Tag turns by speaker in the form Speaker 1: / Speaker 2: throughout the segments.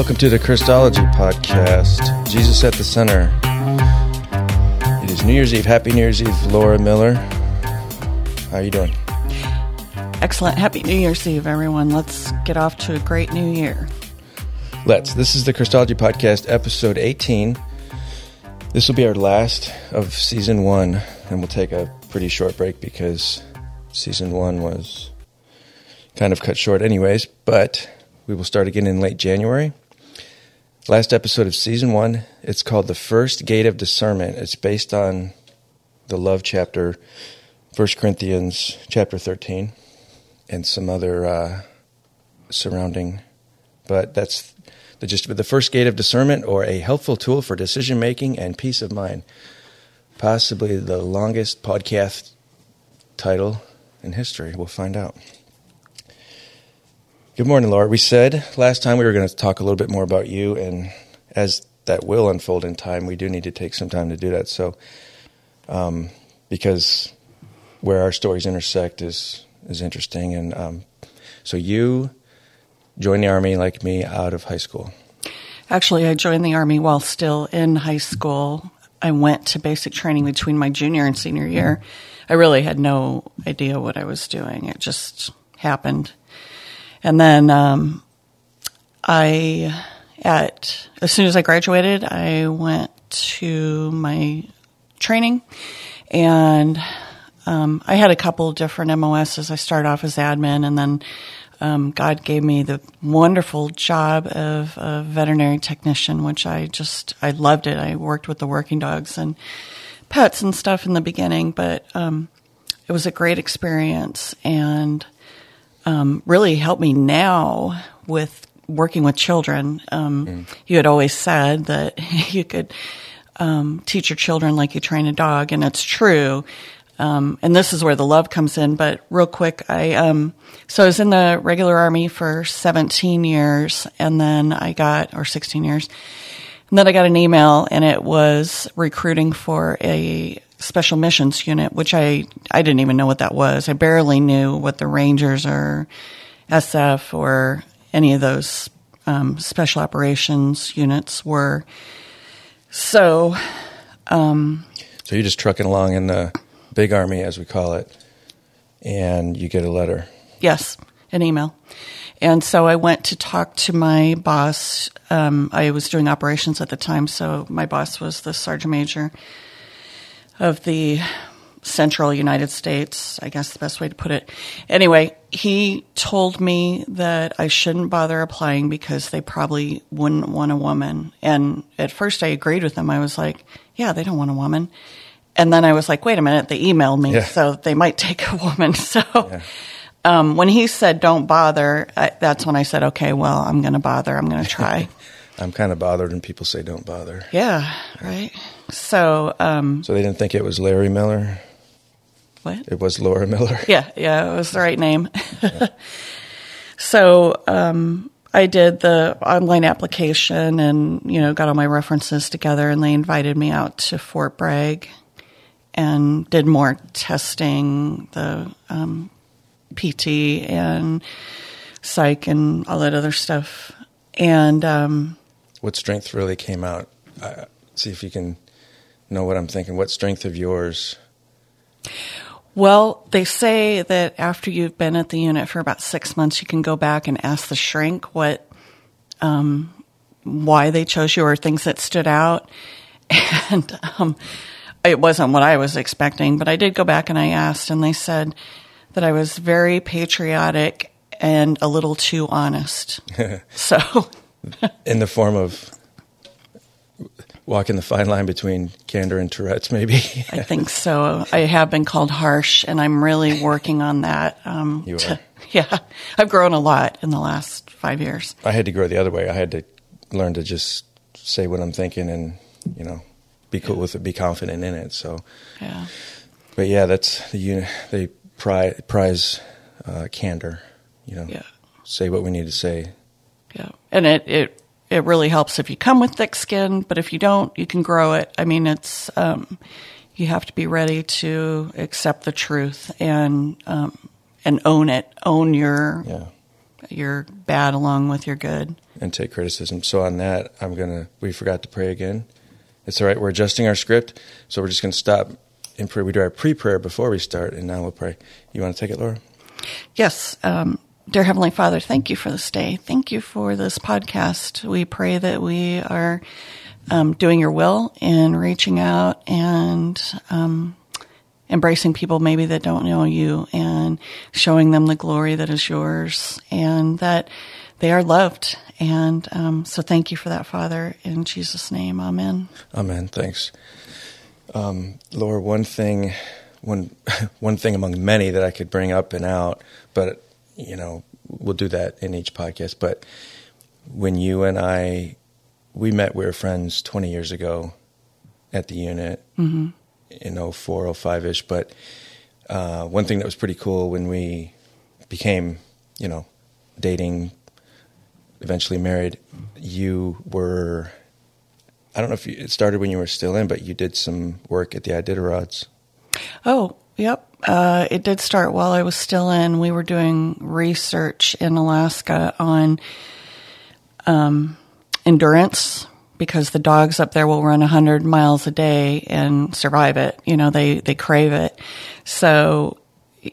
Speaker 1: welcome to the Christology podcast. Jesus at the center. It is New Year's Eve. Happy New Year's Eve, Laura Miller. How are you doing?
Speaker 2: Excellent. Happy New Year's Eve, everyone. Let's get off to a great new year.
Speaker 1: Let's. This is the Christology podcast, episode 18. This will be our last of season one, and we'll take a pretty short break because season one was kind of cut short, anyways. But we will start again in late January. Last episode of season one. It's called The First Gate of Discernment. It's based on the love chapter, 1 Corinthians chapter 13, and some other uh, surrounding. But that's the gist of it. The First Gate of Discernment, or a helpful tool for decision making and peace of mind. Possibly the longest podcast title in history. We'll find out. Good morning, Laura. We said last time we were going to talk a little bit more about you, and as that will unfold in time, we do need to take some time to do that. So, um, because where our stories intersect is is interesting, and um, so you joined the army like me out of high school.
Speaker 2: Actually, I joined the Army while still in high school. I went to basic training between my junior and senior year. I really had no idea what I was doing. It just happened. And then um, I, at as soon as I graduated, I went to my training, and um, I had a couple different MOSs. I started off as admin, and then um, God gave me the wonderful job of a veterinary technician, which I just I loved it. I worked with the working dogs and pets and stuff in the beginning, but um, it was a great experience and um, really helped me now with working with children. Um, mm. You had always said that you could um, teach your children like you train a dog, and it's true. Um, and this is where the love comes in. But real quick, I um, so I was in the regular army for 17 years, and then I got or 16 years, and then I got an email, and it was recruiting for a special missions unit, which I I didn't even know what that was. I barely knew what the Rangers or SF or any of those um, special operations units were. So, um,
Speaker 1: so you're just trucking along in the big army, as we call it, and you get a letter.
Speaker 2: Yes, an email. And so I went to talk to my boss. Um, I was doing operations at the time, so my boss was the sergeant major of the central United States, I guess the best way to put it. Anyway, he told me that I shouldn't bother applying because they probably wouldn't want a woman. And at first I agreed with him. I was like, yeah, they don't want a woman. And then I was like, wait a minute, they emailed me, yeah. so they might take a woman. So yeah. um, when he said don't bother, I, that's when I said, okay, well, I'm going to bother. I'm going to try.
Speaker 1: I'm kind of bothered when people say don't bother.
Speaker 2: Yeah, right. So, um,
Speaker 1: so they didn't think it was Larry Miller.
Speaker 2: What?
Speaker 1: It was Laura Miller.
Speaker 2: Yeah, yeah, it was the right name. Yeah. so um, I did the online application and you know got all my references together, and they invited me out to Fort Bragg and did more testing, the um, PT and psych and all that other stuff. And um,
Speaker 1: what strength really came out? Uh, see if you can know what I'm thinking. What strength of yours?
Speaker 2: Well, they say that after you've been at the unit for about six months, you can go back and ask the shrink what, um, why they chose you or things that stood out. And um, it wasn't what I was expecting, but I did go back and I asked, and they said that I was very patriotic and a little too honest. so,
Speaker 1: in the form of walking the fine line between candor and Tourette's, maybe.
Speaker 2: I think so. I have been called harsh, and I'm really working on that.
Speaker 1: Um, you
Speaker 2: to, yeah, I've grown a lot in the last five years.
Speaker 1: I had to grow the other way. I had to learn to just say what I'm thinking, and you know, be cool with it, be confident in it. So,
Speaker 2: yeah.
Speaker 1: But yeah, that's the unit. They prize, prize uh, candor. You know,
Speaker 2: yeah.
Speaker 1: say what we need to say.
Speaker 2: Yeah, and it it it really helps if you come with thick skin, but if you don't, you can grow it. I mean, it's um, you have to be ready to accept the truth and um, and own it, own your
Speaker 1: yeah.
Speaker 2: your bad along with your good.
Speaker 1: and take criticism. So on that, I'm gonna. We forgot to pray again. It's all right. We're adjusting our script, so we're just gonna stop and pray. We do our pre-prayer before we start, and now we'll pray. You want to take it, Laura?
Speaker 2: Yes. Um, dear Heavenly Father, thank you for this day. Thank you for this podcast. We pray that we are um, doing your will and reaching out and um, embracing people maybe that don't know you and showing them the glory that is yours and that they are loved. And um, so thank you for that, Father. In Jesus' name, amen.
Speaker 1: Amen. Thanks, um, Laura. One thing, one one thing among many that I could bring up and out, but you know, we'll do that in each podcast. But when you and I, we met, we were friends 20 years ago at the unit
Speaker 2: Mm-hmm.
Speaker 1: in 04, 05 ish. But uh, one thing that was pretty cool when we became, you know, dating, eventually married, you were, I don't know if you, it started when you were still in, but you did some work at the Iditarods.
Speaker 2: Oh, yep. Uh, it did start while I was still in. We were doing research in Alaska on um, endurance because the dogs up there will run 100 miles a day and survive it. You know, they, they crave it. So,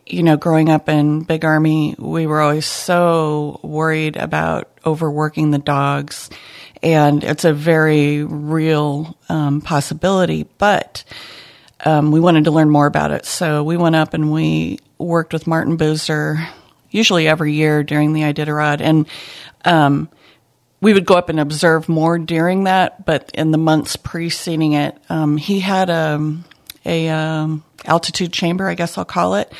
Speaker 2: you know, growing up in Big Army, we were always so worried about overworking the dogs. And it's a very real um, possibility. But um, we wanted to learn more about it. So we went up and we worked with Martin Buser, usually every year during the Iditarod. And um, we would go up and observe more during that, but in the months preceding it, um, he had a, a um, altitude chamber, I guess I'll call it.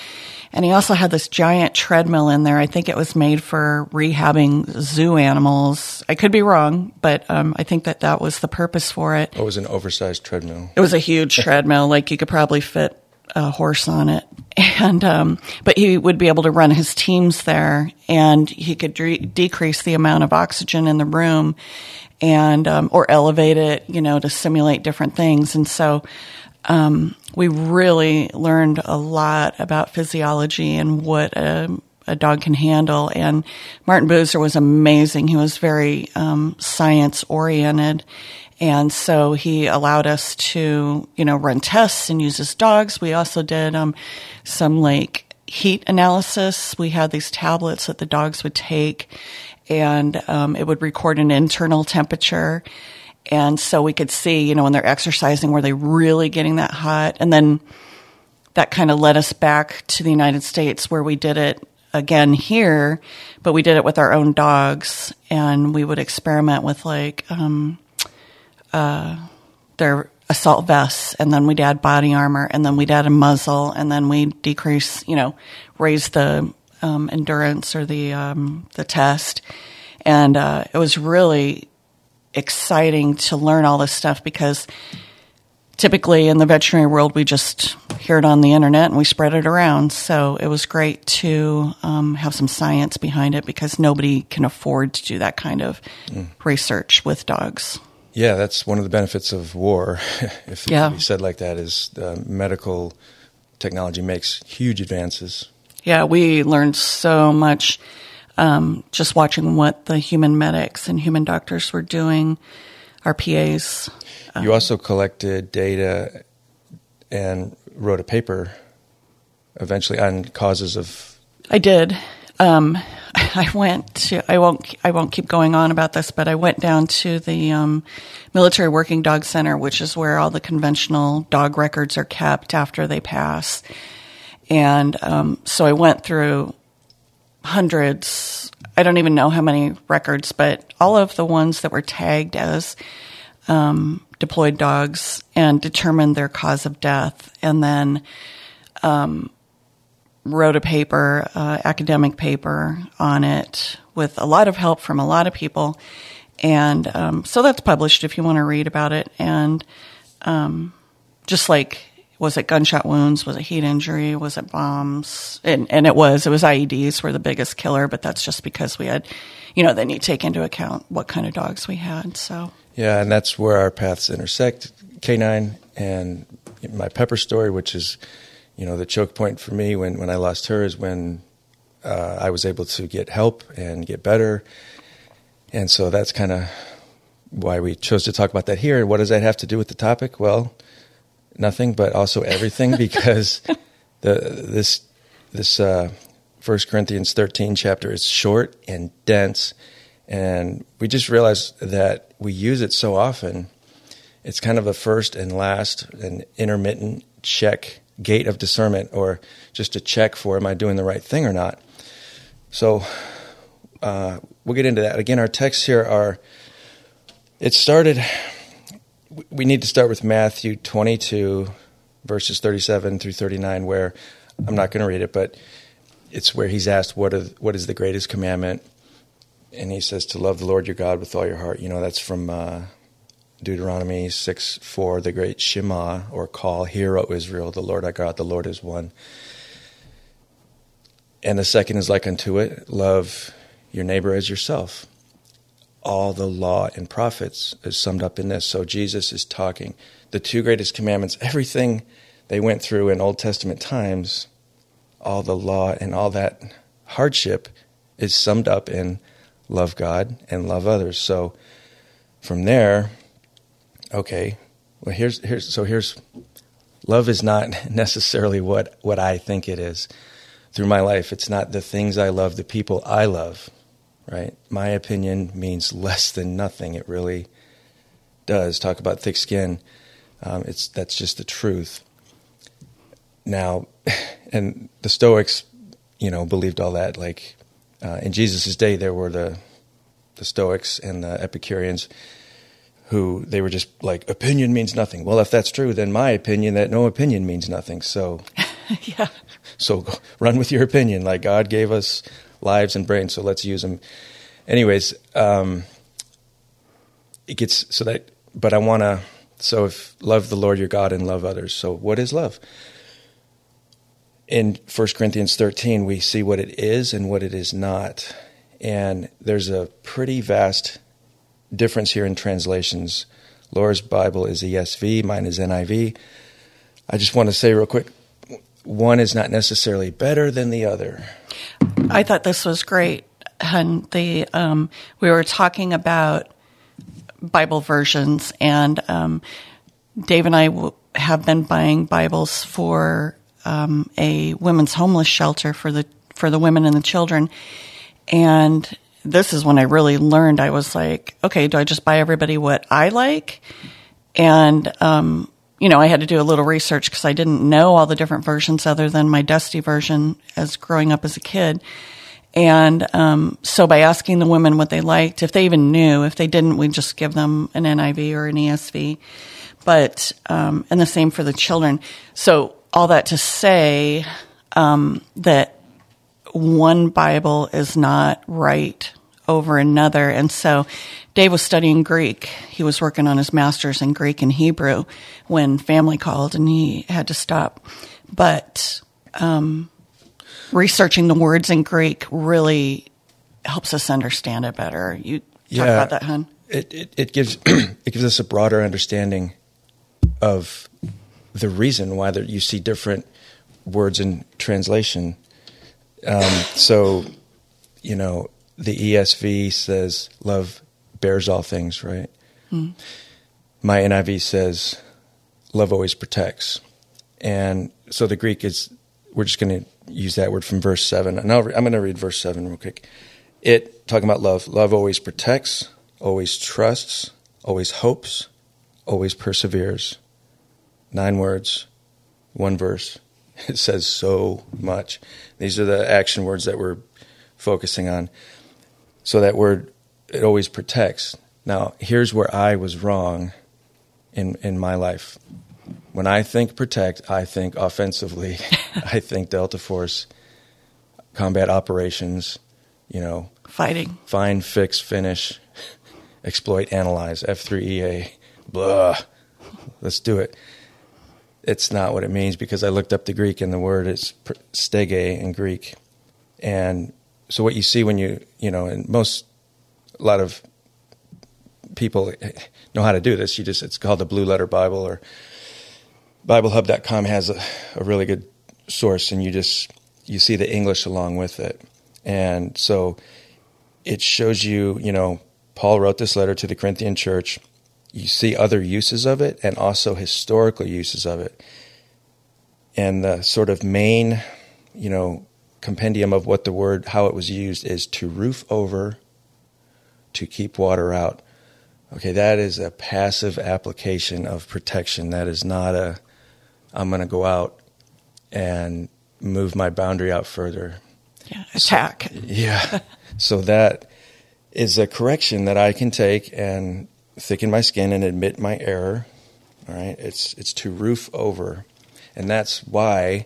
Speaker 2: And he also had this giant treadmill in there. I think it was made for rehabbing zoo animals. I could be wrong, but um, I think that that was the purpose for it.
Speaker 1: It was an oversized treadmill?
Speaker 2: It was a huge treadmill, like you could probably fit a horse on it. And, um, but he would be able to run his teams there and he could de- decrease the amount of oxygen in the room and, um, or elevate it, you know, to simulate different things. And so, um, we really learned a lot about physiology and what a, a dog can handle. And Martin Buser was amazing. He was very um, science oriented. And so he allowed us to, you know, run tests and use his dogs. We also did um, some like heat analysis. We had these tablets that the dogs would take, and um, it would record an internal temperature. And so we could see, you know, when they're exercising, were they really getting that hot? And then that kind of led us back to the United States where we did it again here, but we did it with our own dogs and we would experiment with like, um, uh, their assault vests and then we'd add body armor and then we'd add a muzzle and then we'd decrease, you know, raise the, um, endurance or the, um, the test. And, uh, it was really exciting to learn all this stuff because typically in the veterinary world we just hear it on the internet and we spread it around so it was great to um, have some science behind it because nobody can afford to do that kind of research with dogs
Speaker 1: Yeah, that's one of the benefits of war, if it
Speaker 2: Yeah.
Speaker 1: can be said like that, is uh, medical technology makes huge advances.
Speaker 2: yeah we learned so much um, just watching what the human medics and human doctors were doing our pas
Speaker 1: you also collected data and wrote a paper eventually on causes of
Speaker 2: I did. Um, I went to. I won't. I won't keep going on about this, but I went down to the um, military working dog center, which is where all the conventional dog records are kept after they pass. And um, so I went through hundreds. I don't even know how many records, but all of the ones that were tagged as um, deployed dogs and determined their cause of death, and then wrote a paper, uh, academic paper on it with a lot of help from a lot of people. And um, so that's published if you want to read about it. And um, just like, was it gunshot wounds? Was it heat injury? Was it bombs? And, and it was. It was IEDs were the biggest killer, but that's just because we had, you know, then you take into account what kind of dogs we had. So
Speaker 1: yeah, and that's where our paths intersect. K9 and my Pepper story, which is, you know, the choke point for me when when I lost her is when uh, I was able to get help and get better. And so that's kind of why we chose to talk about that here. And what does that have to do with the topic? Well, nothing, but also everything, because the this this uh, First Corinthians thirteen chapter is short and dense, and we just realized that we use it so often. It's kind of a first and last and intermittent check gate of discernment, or just a check for am I doing the right thing or not. So uh, we'll get into that. Again, our texts here are. It started. We need to start with Matthew 22, verses 37 through 39, where I'm not going to read it, but it's where he's asked, what, are, what is the greatest commandment? And he says, to love the Lord your God with all your heart. You know, that's from uh, Deuteronomy 6 4, the great Shema or call, Hear, O Israel, the Lord our God, the Lord is one. And the second is like unto it, love your neighbor as yourself. All the law and prophets is summed up in this. So Jesus is talking. The two greatest commandments, everything they went through in Old Testament times, all the law and all that hardship is summed up in love God and love others. So from there, okay, well here's here's so here's love is not necessarily what what I think it is. Through my life, it's not the things I love, the people I love, right? My opinion means less than nothing. It really does. Talk about thick skin. Um, it's that's just the truth. Now, and the Stoics, you know, believed all that. Like uh, in Jesus' day, there were the the Stoics and the Epicureans who they were just like opinion means nothing. Well, if that's true, then my opinion that no opinion means nothing. So,
Speaker 2: yeah.
Speaker 1: So run with your opinion. Like God gave us lives and brains, so let's use them. Anyways, um, it gets so that. But I want to. So if love the Lord your God and love others. So what is love? In 1 Corinthians 13, we see what it is and what it is not. And there's a pretty vast difference here in translations. Laura's Bible is ESV, mine is NIV. I just want to say real quick one is not necessarily better than the other.
Speaker 2: I thought this was great. And the um, we were talking about Bible versions, and um, Dave and I w- have been buying Bibles for um, a women's homeless shelter for the for the women and the children. And this is when I really learned. I was like, okay, do I just buy everybody what I like? And um, you know, I had to do a little research because I didn't know all the different versions other than my Dusty version as growing up as a kid. And um, so by asking the women what they liked, if they even knew, if they didn't, we'd just give them an NIV or an ESV. But um, and the same for the children. So all that to say um, that one Bible is not right over another. And so Dave was studying Greek. He was working on his master's in Greek and Hebrew when family called and he had to stop. But um, researching the words in Greek really helps us understand it better. You talk yeah, about that, hun?
Speaker 1: It, it, it gives it gives us a broader understanding of the reason why there, you see different words in translation. Um, so, you know, the ESV says love bears all things, right? Mm. My NIV says love always protects. And so the Greek is, we're just going to use that word from verse 7. And i am going to read verse 7 real quick. It, talking about love, love always protects, always trusts, always hopes, always perseveres. Nine words, one verse. It says so much. These are the action words that we're focusing on. So that word, it always protects. Now, here's where I was wrong in, in my life. When I think protect, I think offensively. I think Delta Force, combat operations, you know,
Speaker 2: fighting,
Speaker 1: find, fix, finish, exploit, analyze, F3EA, blah. Let's do it. It's not what it means because I looked up the Greek and the word is stege in Greek. And so what you see when you you know and most a lot of people know how to do this you just it's called the blue letter bible or biblehub.com has a, a really good source and you just you see the English along with it. And so it shows you, you know, Paul wrote this letter to the Corinthian church. You see other uses of it and also historical uses of it. And the sort of main, you know, compendium of what the word, how it was used is to roof over, to keep water out. Okay, that is a passive application of protection. That is not a, I'm going to go out and move my boundary out further.
Speaker 2: Yeah, attack.
Speaker 1: So, yeah. so that is a correction that I can take and thicken my skin and admit my error. All right, it's it's to roof over, and that's why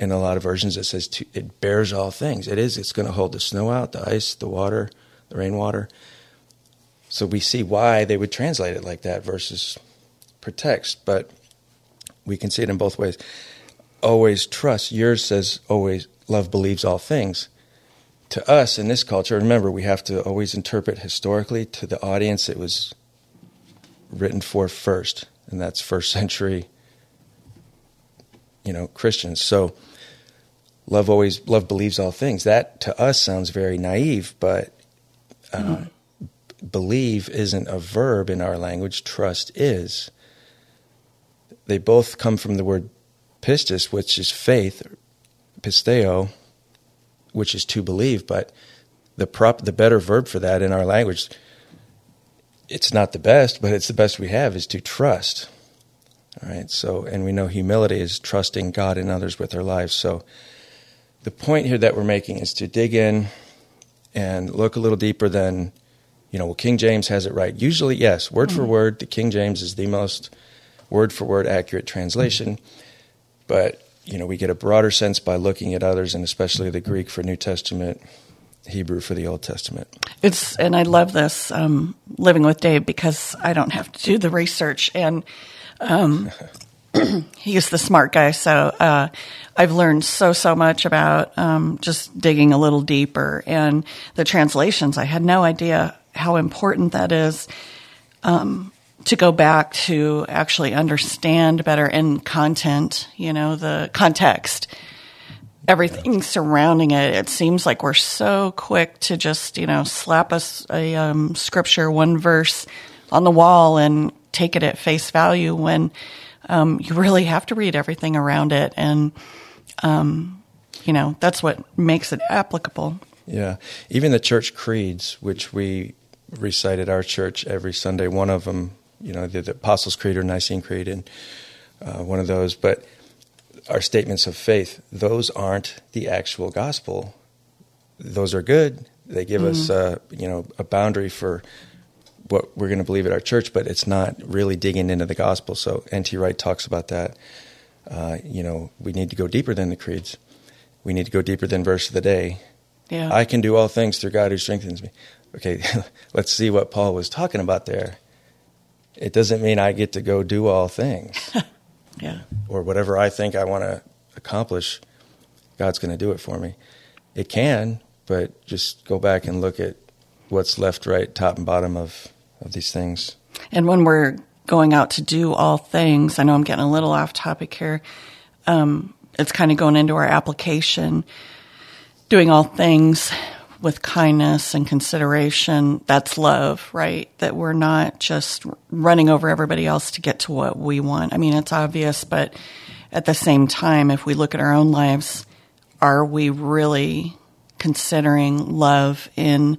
Speaker 1: in a lot of versions it says to, it bears all things. It is. It's going to hold the snow out, the ice, the water, the rainwater. So we see why they would translate it like that versus protects, but we can see it in both ways. Always trust. Yours says always love believes all things. To us in this culture, remember we have to always interpret historically to the audience it was written for first, and that's first century, you know, Christians. So love always love believes all things. That to us sounds very naive, but uh, mm-hmm. believe isn't a verb in our language. Trust is. They both come from the word pistis, which is faith, pisteo, which is to believe. But the prop, the better verb for that in our language, it's not the best, but it's the best we have, is to trust. All right. So, and we know humility is trusting God and others with our lives. So the point here that we're making is to dig in and look a little deeper than, you know, well, King James has it right. Usually, yes, word mm-hmm. for word, the King James is the most word for word accurate translation. But, you know, we get a broader sense by looking at others, and especially the Greek for New Testament, Hebrew for the Old Testament.
Speaker 2: It's, and I love this um, living with Dave because I don't have to do the research. And, um, he's the smart guy. So uh, I've learned so so much about um, just digging a little deeper and the translations. I had no idea how important that is um, to go back to actually understand better in content. You know the context. Everything surrounding it. It seems like we're so quick to just, you know, slap us a um, scripture, one verse on the wall and take it at face value when um, you really have to read everything around it, and um, you know that's what makes it applicable.
Speaker 1: Yeah, even the church creeds, which we recite at our church every Sunday. One of them, you know, the, the Apostles' Creed or Nicene Creed, and uh, one of those. But our statements of faith, those aren't the actual gospel. Those are good. They give mm-hmm. us, uh, you know, a boundary for what we're going to believe at our church, but it's not really digging into the gospel. So N.T. Wright talks about that. Uh, you know, we need to go deeper than the creeds. We need to go deeper than verse of the day.
Speaker 2: Yeah.
Speaker 1: I can do all things through God who strengthens me. Okay, let's see what Paul was talking about there. It doesn't mean I get to go do all things.
Speaker 2: yeah.
Speaker 1: Or whatever I think I want to accomplish, God's going to do it for me. It can, but just go back and look at what's left, right, top, and bottom of of these things.
Speaker 2: And when we're going out to do all things, I know I'm getting a little off topic here. Um, it's kind of going into our application, doing all things with kindness and consideration. That's love, right? That we're not just running over everybody else to get to what we want. I mean, it's obvious, but at the same time, if we look at our own lives, are we really considering love in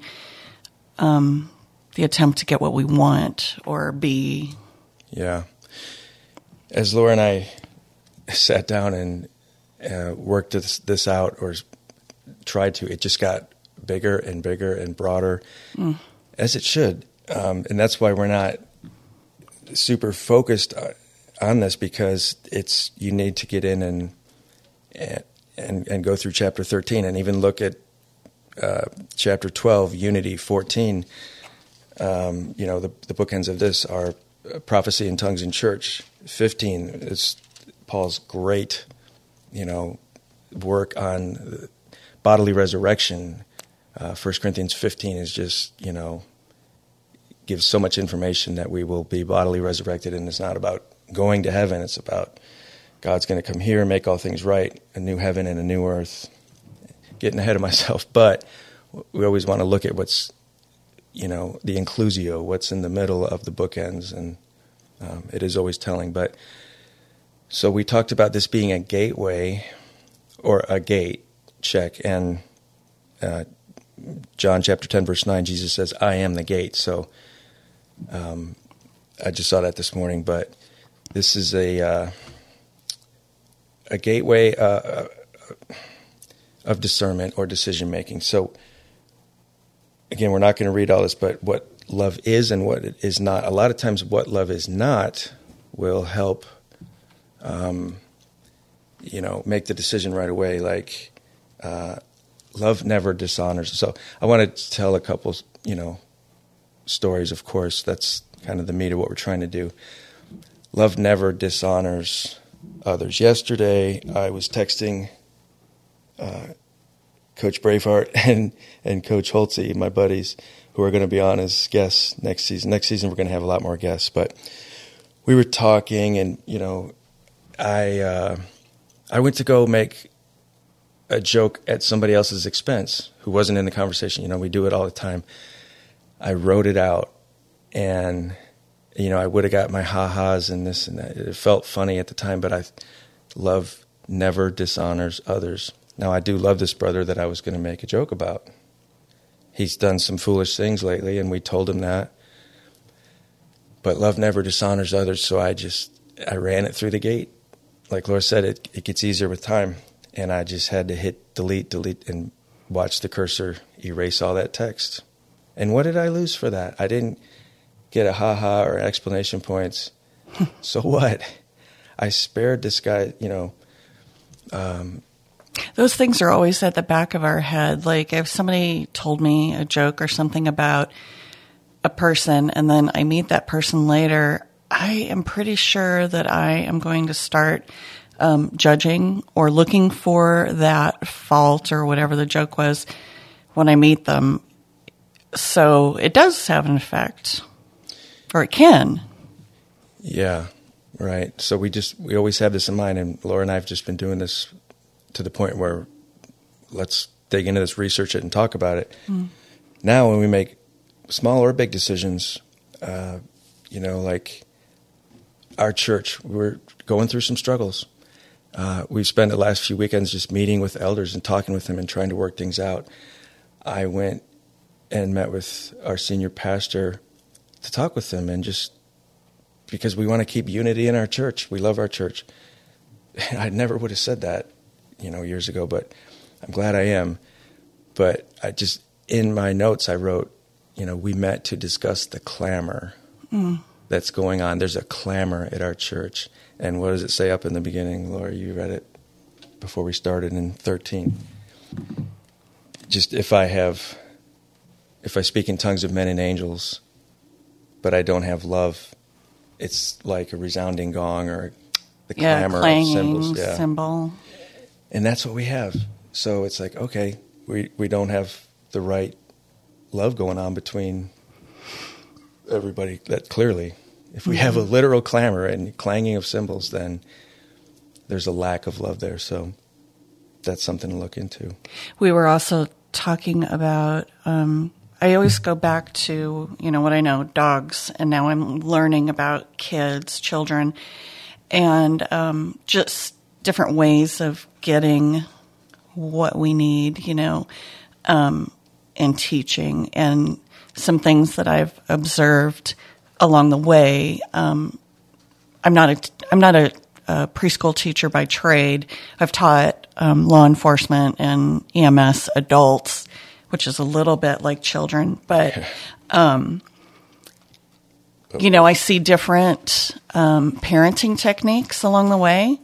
Speaker 2: um, the attempt to get what we want or be.
Speaker 1: Yeah. As Laura and I sat down and uh, worked this, this out or tried to, it just got bigger and bigger and broader, mm. as it should. Um, and that's why we're not super focused uh, on this because it's you need to get in and and and go through chapter 13 and even look at uh, chapter 12 unity 14 um, you know, the, the bookends of this are prophecy in tongues in church. 15 is Paul's great, you know, work on bodily resurrection. Uh, 1 Corinthians 15 is just, you know, gives so much information that we will be bodily resurrected, and it's not about going to heaven, it's about God's going to come here and make all things right, a new heaven and a new earth. getting ahead of myself, but we always want to look at what's, you know, the inclusio, what's in the middle of the bookends, and um, it is always telling. But so we talked about this being a gateway or a gate check, and uh, John chapter 10, verse 9, Jesus says, I am the gate. So um, I just saw that this morning, but this is a, uh, a gateway uh, uh of discernment or decision making. So again, we're not going to read all this, but what love is and what it is not. A lot of times, what love is not will help, um, you know, make the decision right away. Like, uh, love never dishonors. So I want to tell a couple, you know, stories. Of course, that's kind of the meat of what we're trying to do. Love never dishonors others. Yesterday, I was texting uh, Coach Braveheart and and Coach Holtze, my buddies, who are going to be on as guests next season. Next season, we're going to have a lot more guests, but we were talking, and you know, I uh, I went to go make a joke at somebody else's expense who wasn't in the conversation. You know, we do it all the time. I wrote it out, and you know, I would have got my ha-has and this and that. It felt funny at the time, but I love never dishonors others. Now, I do love this brother that I was going to make a joke about. He's done some foolish things lately, and we told him that. But love never dishonors others, so I just I ran it through the gate. Like Laura said, it it gets easier with time and I just had to hit delete, delete, and watch the cursor erase all that text. And what did I lose for that? I didn't get a haha or explanation points. so what? I spared this guy, you know. Um,
Speaker 2: Those things are always at the back of our head. Like if somebody told me a joke or something about a person, and then I meet that person later, I am pretty sure that I am going to start um, judging or looking for that fault or whatever the joke was when I meet them. So it does have an effect, or it can.
Speaker 1: Yeah, right. So we just we always have this in mind, and Laura and I have just been doing this to the point where let's dig into this, research it, and talk about it. Mm. Now, when we make small or big decisions, uh, you know, like our church, we're going through some struggles uh, we've spent the last few weekends just meeting with elders and talking with them and trying to work things out. I went and met with our senior pastor to talk with them and just because we want to keep unity in our church. We love our church. I never would have said that, you know, years ago, but I'm glad I am. But I just in my notes I wrote, you know, we met to discuss the clamor mm. that's going on. There's a clamor at our church and what does it say up in the beginning, Laura? You read it before we started in 13. Just if I have, if I speak in tongues of men and angels, but I don't have love, it's like a resounding gong or the
Speaker 2: yeah,
Speaker 1: clamor
Speaker 2: of
Speaker 1: cymbals.
Speaker 2: Yeah. Cymbal.
Speaker 1: And that's what we have. So it's like, okay, we, we don't have the right love going on between everybody that clearly if we have a literal clamor and clanging of cymbals, then there's a lack of love there. So that's something to look into.
Speaker 2: We were also talking about. Um, I always go back to you know what I know, dogs, and now I'm learning about kids, children, and um, just different ways of getting what we need. You know, um, in teaching and some things that I've observed along the way. Um, I'm not a I'm not a, a, preschool teacher by trade. I've taught um, law enforcement and EMS adults, which is a little bit like children, but. Um, you know, I see different um, parenting techniques along the way.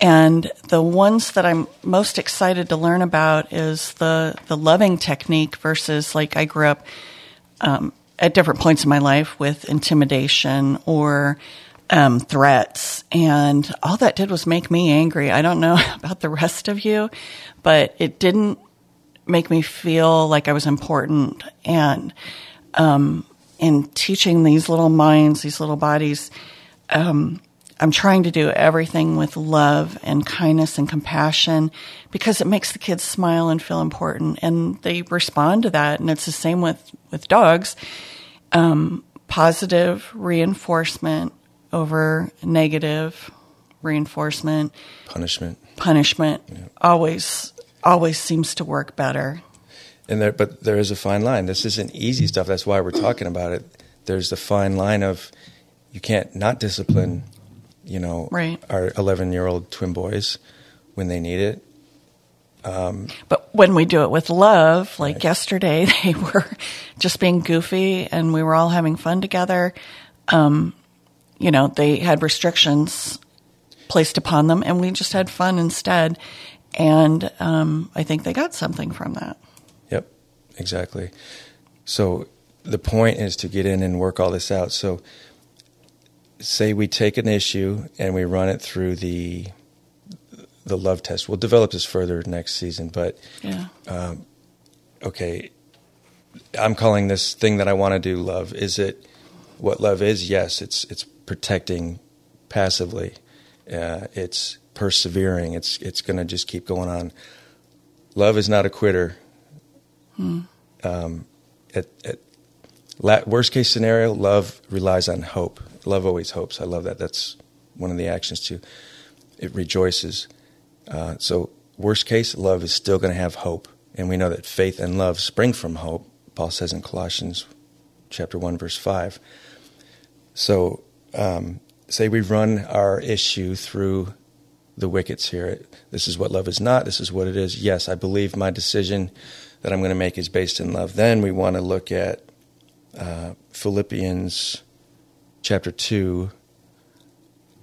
Speaker 2: And the ones that I'm most excited to learn about is the, the loving technique versus like I grew up um, at different points in my life with intimidation or um, threats. And all that did was make me angry. I don't know about the rest of you, but it didn't make me feel like I was important. And um, in teaching these little minds, these little bodies, um, I'm trying to do everything with love and kindness and compassion because it makes the kids smile and feel important and they respond to that. And it's the same with, with dogs. Um, positive reinforcement over negative reinforcement.
Speaker 1: Punishment.
Speaker 2: Punishment yeah. always, always seems to work better.
Speaker 1: And there, but there is a fine line. This isn't easy stuff. That's why we're talking about it. There's the fine line of you can't not discipline you know,
Speaker 2: right.
Speaker 1: our 11 year old twin boys when they need it.
Speaker 2: Um, but when we do it with love, like right. yesterday, they were just being goofy and we were all having fun together. Um, you know, they had restrictions placed upon them and we just had fun instead. And um, I think they got something from that.
Speaker 1: Yep, exactly. So the point is to get in and work all this out. So say we take an issue and we run it through the the love test. We'll develop this further next season, but
Speaker 2: yeah. Um,
Speaker 1: okay, I'm calling this thing that I want to do love. Is it what love is? Yes, it's it's protecting passively. Uh, it's persevering. It's it's going to just keep going on. Love is not a quitter. Hmm. Um, at, at worst case scenario, love relies on hope. Love always hopes. I love that. That's one of the actions too. It rejoices. Uh, so, worst case, love is still going to have hope. And we know that faith and love spring from hope. Paul says in Colossians chapter 1, verse 5. So, um, say we run our issue through the wickets here. This is what love is not. This is what it is. Yes, I believe my decision that I'm going to make is based in love. Then we want to look at uh, Philippians chapter 2,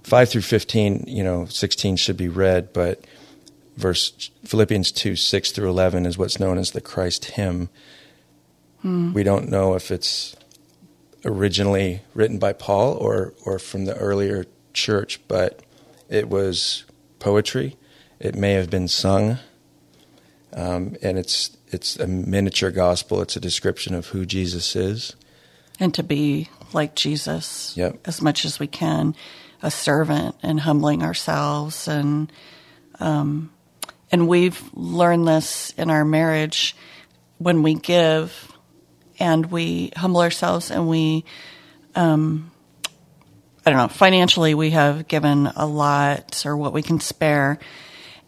Speaker 1: 5 through 15, you know, 16 should be read, but verse Philippians 2, 6 through 11 is what's known as the Christ hymn. Hmm. We don't know if it's originally written by Paul or, or from the earlier church, but it was poetry. It may have been sung. Um, and it's it's a miniature gospel. It's a description of who Jesus is,
Speaker 2: and to be like Jesus
Speaker 1: yep.
Speaker 2: as much as we can, a servant and humbling ourselves. And um, and we've learned this in our marriage. When we give and we humble ourselves and we um, I don't know financially we have given a lot or what we can spare.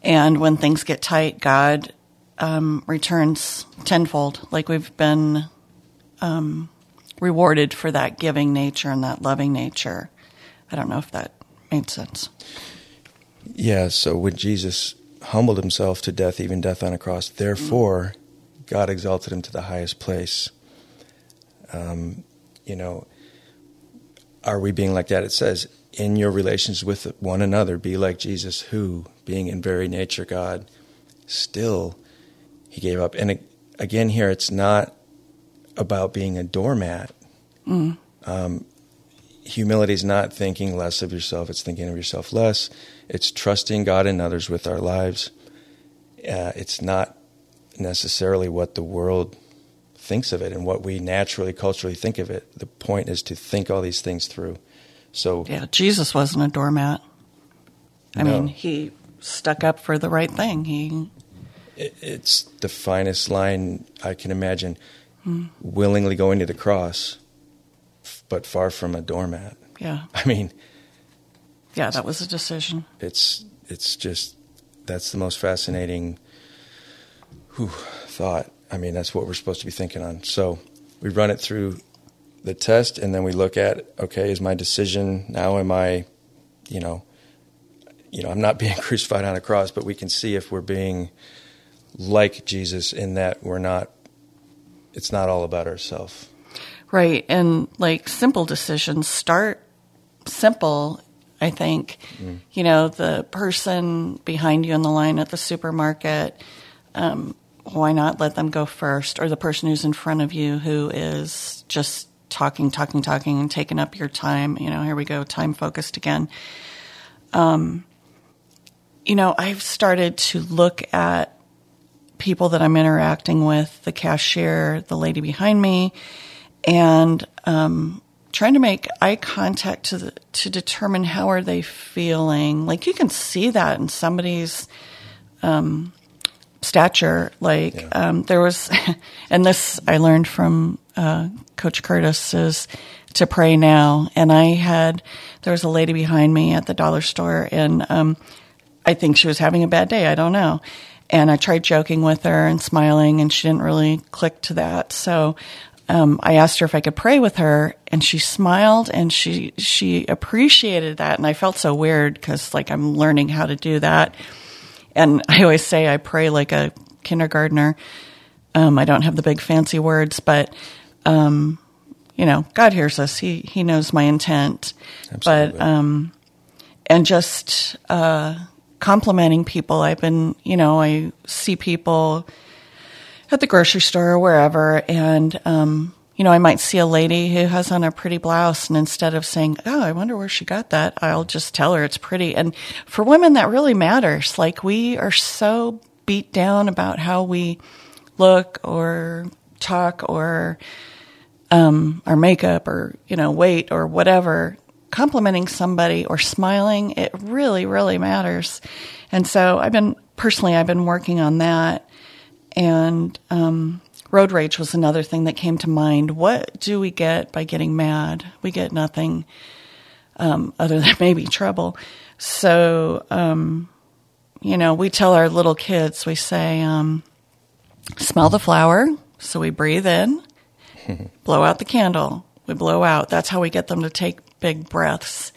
Speaker 2: And when things get tight God um, returns tenfold like we've been um, rewarded for that giving nature and that loving nature. I don't know if that made sense.
Speaker 1: Yeah, so when Jesus humbled himself to death, even death on a cross, therefore God exalted him to the highest place. Um, you know, are we being like that? It says, in your relations with one another, be like Jesus, who, being in very nature God, still he gave up. And again, here it's not about being a doormat. Mm. Um, humility is not thinking less of yourself, it's thinking of yourself less. It's trusting God and others with our lives. Uh, it's not necessarily what the world thinks of it and what we naturally, culturally think of it. The point is to think all these things through. So,
Speaker 2: yeah, Jesus wasn't a doormat. I no. mean, he stuck up for the right thing. He.
Speaker 1: It's the finest line I can imagine mm. willingly going to the cross, but far from a doormat.
Speaker 2: Yeah.
Speaker 1: I mean,
Speaker 2: yeah, that was a decision.
Speaker 1: It's it's just that's the most fascinating whew, thought. I mean, that's what we're supposed to be thinking on. So we run it through the test, and then we look at okay, is my decision now? Am I, you know, you know, I'm not being crucified on a cross, but we can see if we're being like Jesus in that we're not it's not all about ourselves.
Speaker 2: Right. And like simple decisions start simple, I think. Mm. You know, the person behind you in the line at the supermarket, um, why not let them go first? Or the person who's in front of you who is just talking, talking, talking, and taking up your time. You know, here we go, time focused again. Um, you know, I've started to look at people that I'm interacting with, the cashier, the lady behind me, and um, trying to make eye contact to the, to determine how are they feeling. Like you can see that in somebody's um, stature. Like
Speaker 1: Yeah.
Speaker 2: um, there was, and this I learned from uh, Coach Curtis is to pray now. And I had there was a lady behind me at the dollar store, and um, I think she was having a bad day. I don't know. And I tried joking with her and smiling, and she didn't really click to that. So um, I asked her if I could pray with her, and she smiled and she she appreciated that. And I felt so weird because like I'm learning how to do that. And I always say I pray like a kindergartner. Um, I don't have the big fancy words, but um, you know, God hears us. He He knows my intent.
Speaker 1: Absolutely.
Speaker 2: But um, and just uh, complimenting people. I've been, you know, I see people at the grocery store or wherever, and um, you know, I might see a lady who has on a pretty blouse, and instead of saying, "Oh, I wonder where she got that," I'll just tell her it's pretty. And for women, that really matters. Like we are so beat down about how we look or talk or um, our makeup or you know weight or whatever complimenting somebody or smiling it really really matters. And so i've been personally i've been working on that. And um, road rage was another thing that came to mind. What do we get by getting mad? We get nothing um, other than maybe trouble. So um, you know we tell our little kids we say um, smell the flower. So we breathe in blow out the candle. We blow out. That's how we get them to take big breaths.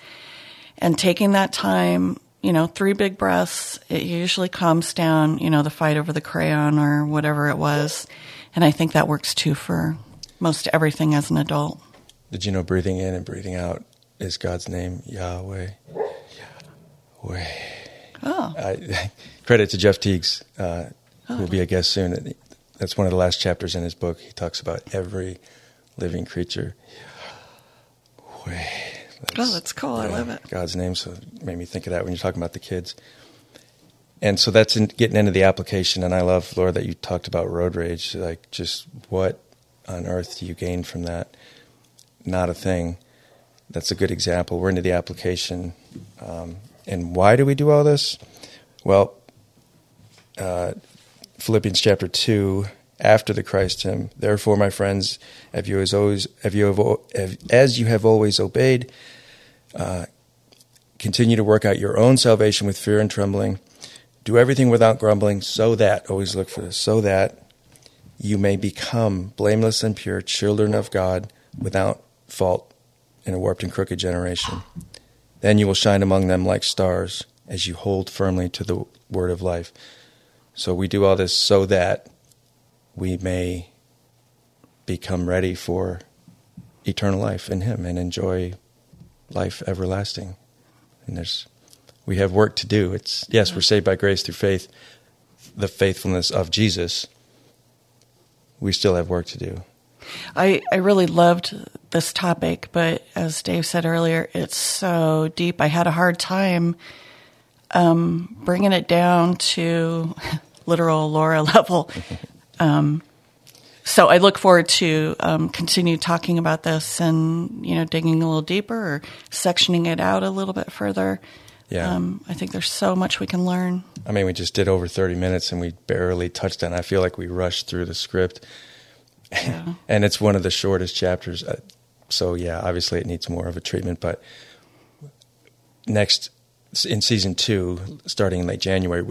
Speaker 2: And taking that time, you know, three big breaths, it usually calms down, you know, the fight over the crayon or whatever it was. And I think that works too for most everything as an adult.
Speaker 1: Did you know breathing in and breathing out is God's name, Yahweh? Yahweh.
Speaker 2: Oh,
Speaker 1: I, credit to Jeff Teagues, uh, who will be a guest soon. That's one of the last chapters in his book. He talks about every living creature. Yahweh.
Speaker 2: Oh, that's cool. I love it.
Speaker 1: God's name, so it made me think of that when you're talking about the kids. And so that's in, getting into the application. And I love, Laura, that you talked about road rage. Like, just what on earth do you gain from that? Not a thing. That's a good example. We're into the application. Um, and why do we do all this? Well, uh, Philippians chapter 2, after the Christ hymn, therefore, my friends, have you as always, have you have, have, as you have always obeyed, uh, continue to work out your own salvation with fear and trembling. Do everything without grumbling, so that, always look for this, so that you may become blameless and pure, children of God, without fault in a warped and crooked generation. Then you will shine among them like stars as you hold firmly to the word of life. So we do all this so that we may become ready for eternal life in Him and enjoy life everlasting. And there's, we have work to do. It's yes, we're saved by grace through faith, the faithfulness of Jesus. We still have work to do.
Speaker 2: I, I really loved this topic, but as Dave said earlier, it's so deep. I had a hard time um, bringing it down to literal Laura level. Um, so I look forward to um, continue talking about this and you know digging a little deeper or sectioning it out a little bit further.
Speaker 1: Yeah.
Speaker 2: Um, I think there's so much we can learn.
Speaker 1: I mean, we just did over 30 minutes and we barely touched on. it. I feel like we rushed through the script.
Speaker 2: Yeah.
Speaker 1: and it's one of the shortest chapters. Uh, so yeah, obviously it needs more of a treatment. But next in season two, starting in late January,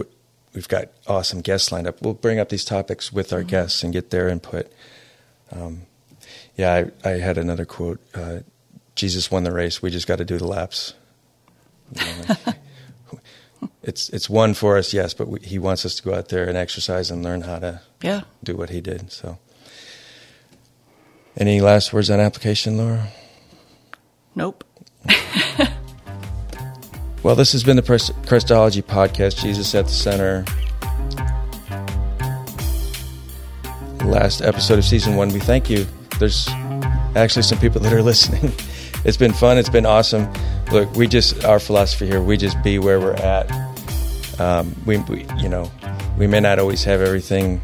Speaker 1: we've got awesome guests lined up. We'll bring up these topics with our guests and get their input. Um, yeah, I, I had another quote: uh, "Jesus won the race. We just got to do the laps." You know, like, it's it's one for us, yes, but we, he wants us to go out there and exercise and learn how to
Speaker 2: Yeah.
Speaker 1: do what he did. So, any last words on application, Laura?
Speaker 2: Nope.
Speaker 1: Well, this has been the Christology podcast. Jesus at the center. Last episode of season one. We thank you. There's actually some people that are listening. It's been fun. It's been awesome. Look, we just our philosophy here. We just be where we're at. Um, we, we, you know, we may not always have everything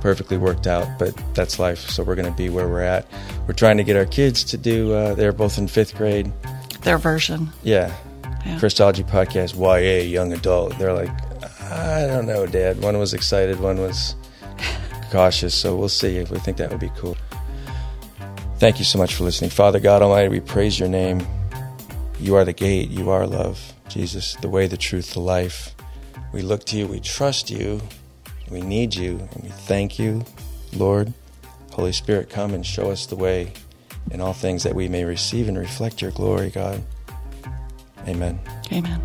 Speaker 1: perfectly worked out, but that's life. So we're going to be where we're at. We're trying to get our kids to do. Uh, they're both in fifth grade.
Speaker 2: Their version.
Speaker 1: Yeah,
Speaker 2: Yeah.
Speaker 1: Christology podcast, YA, young adult. They're like, I don't know, Dad. One was excited, one was cautious. So we'll see if we think that would be cool. Thank you so much for listening. Father God Almighty, we praise your name. You are the gate, you are love. Jesus, the way, the truth, the life. We look to you, we trust you, we need you, and we thank you, Lord. Holy Spirit, come and show us the way in all things that we may receive and reflect your glory, God. Amen.
Speaker 2: Amen.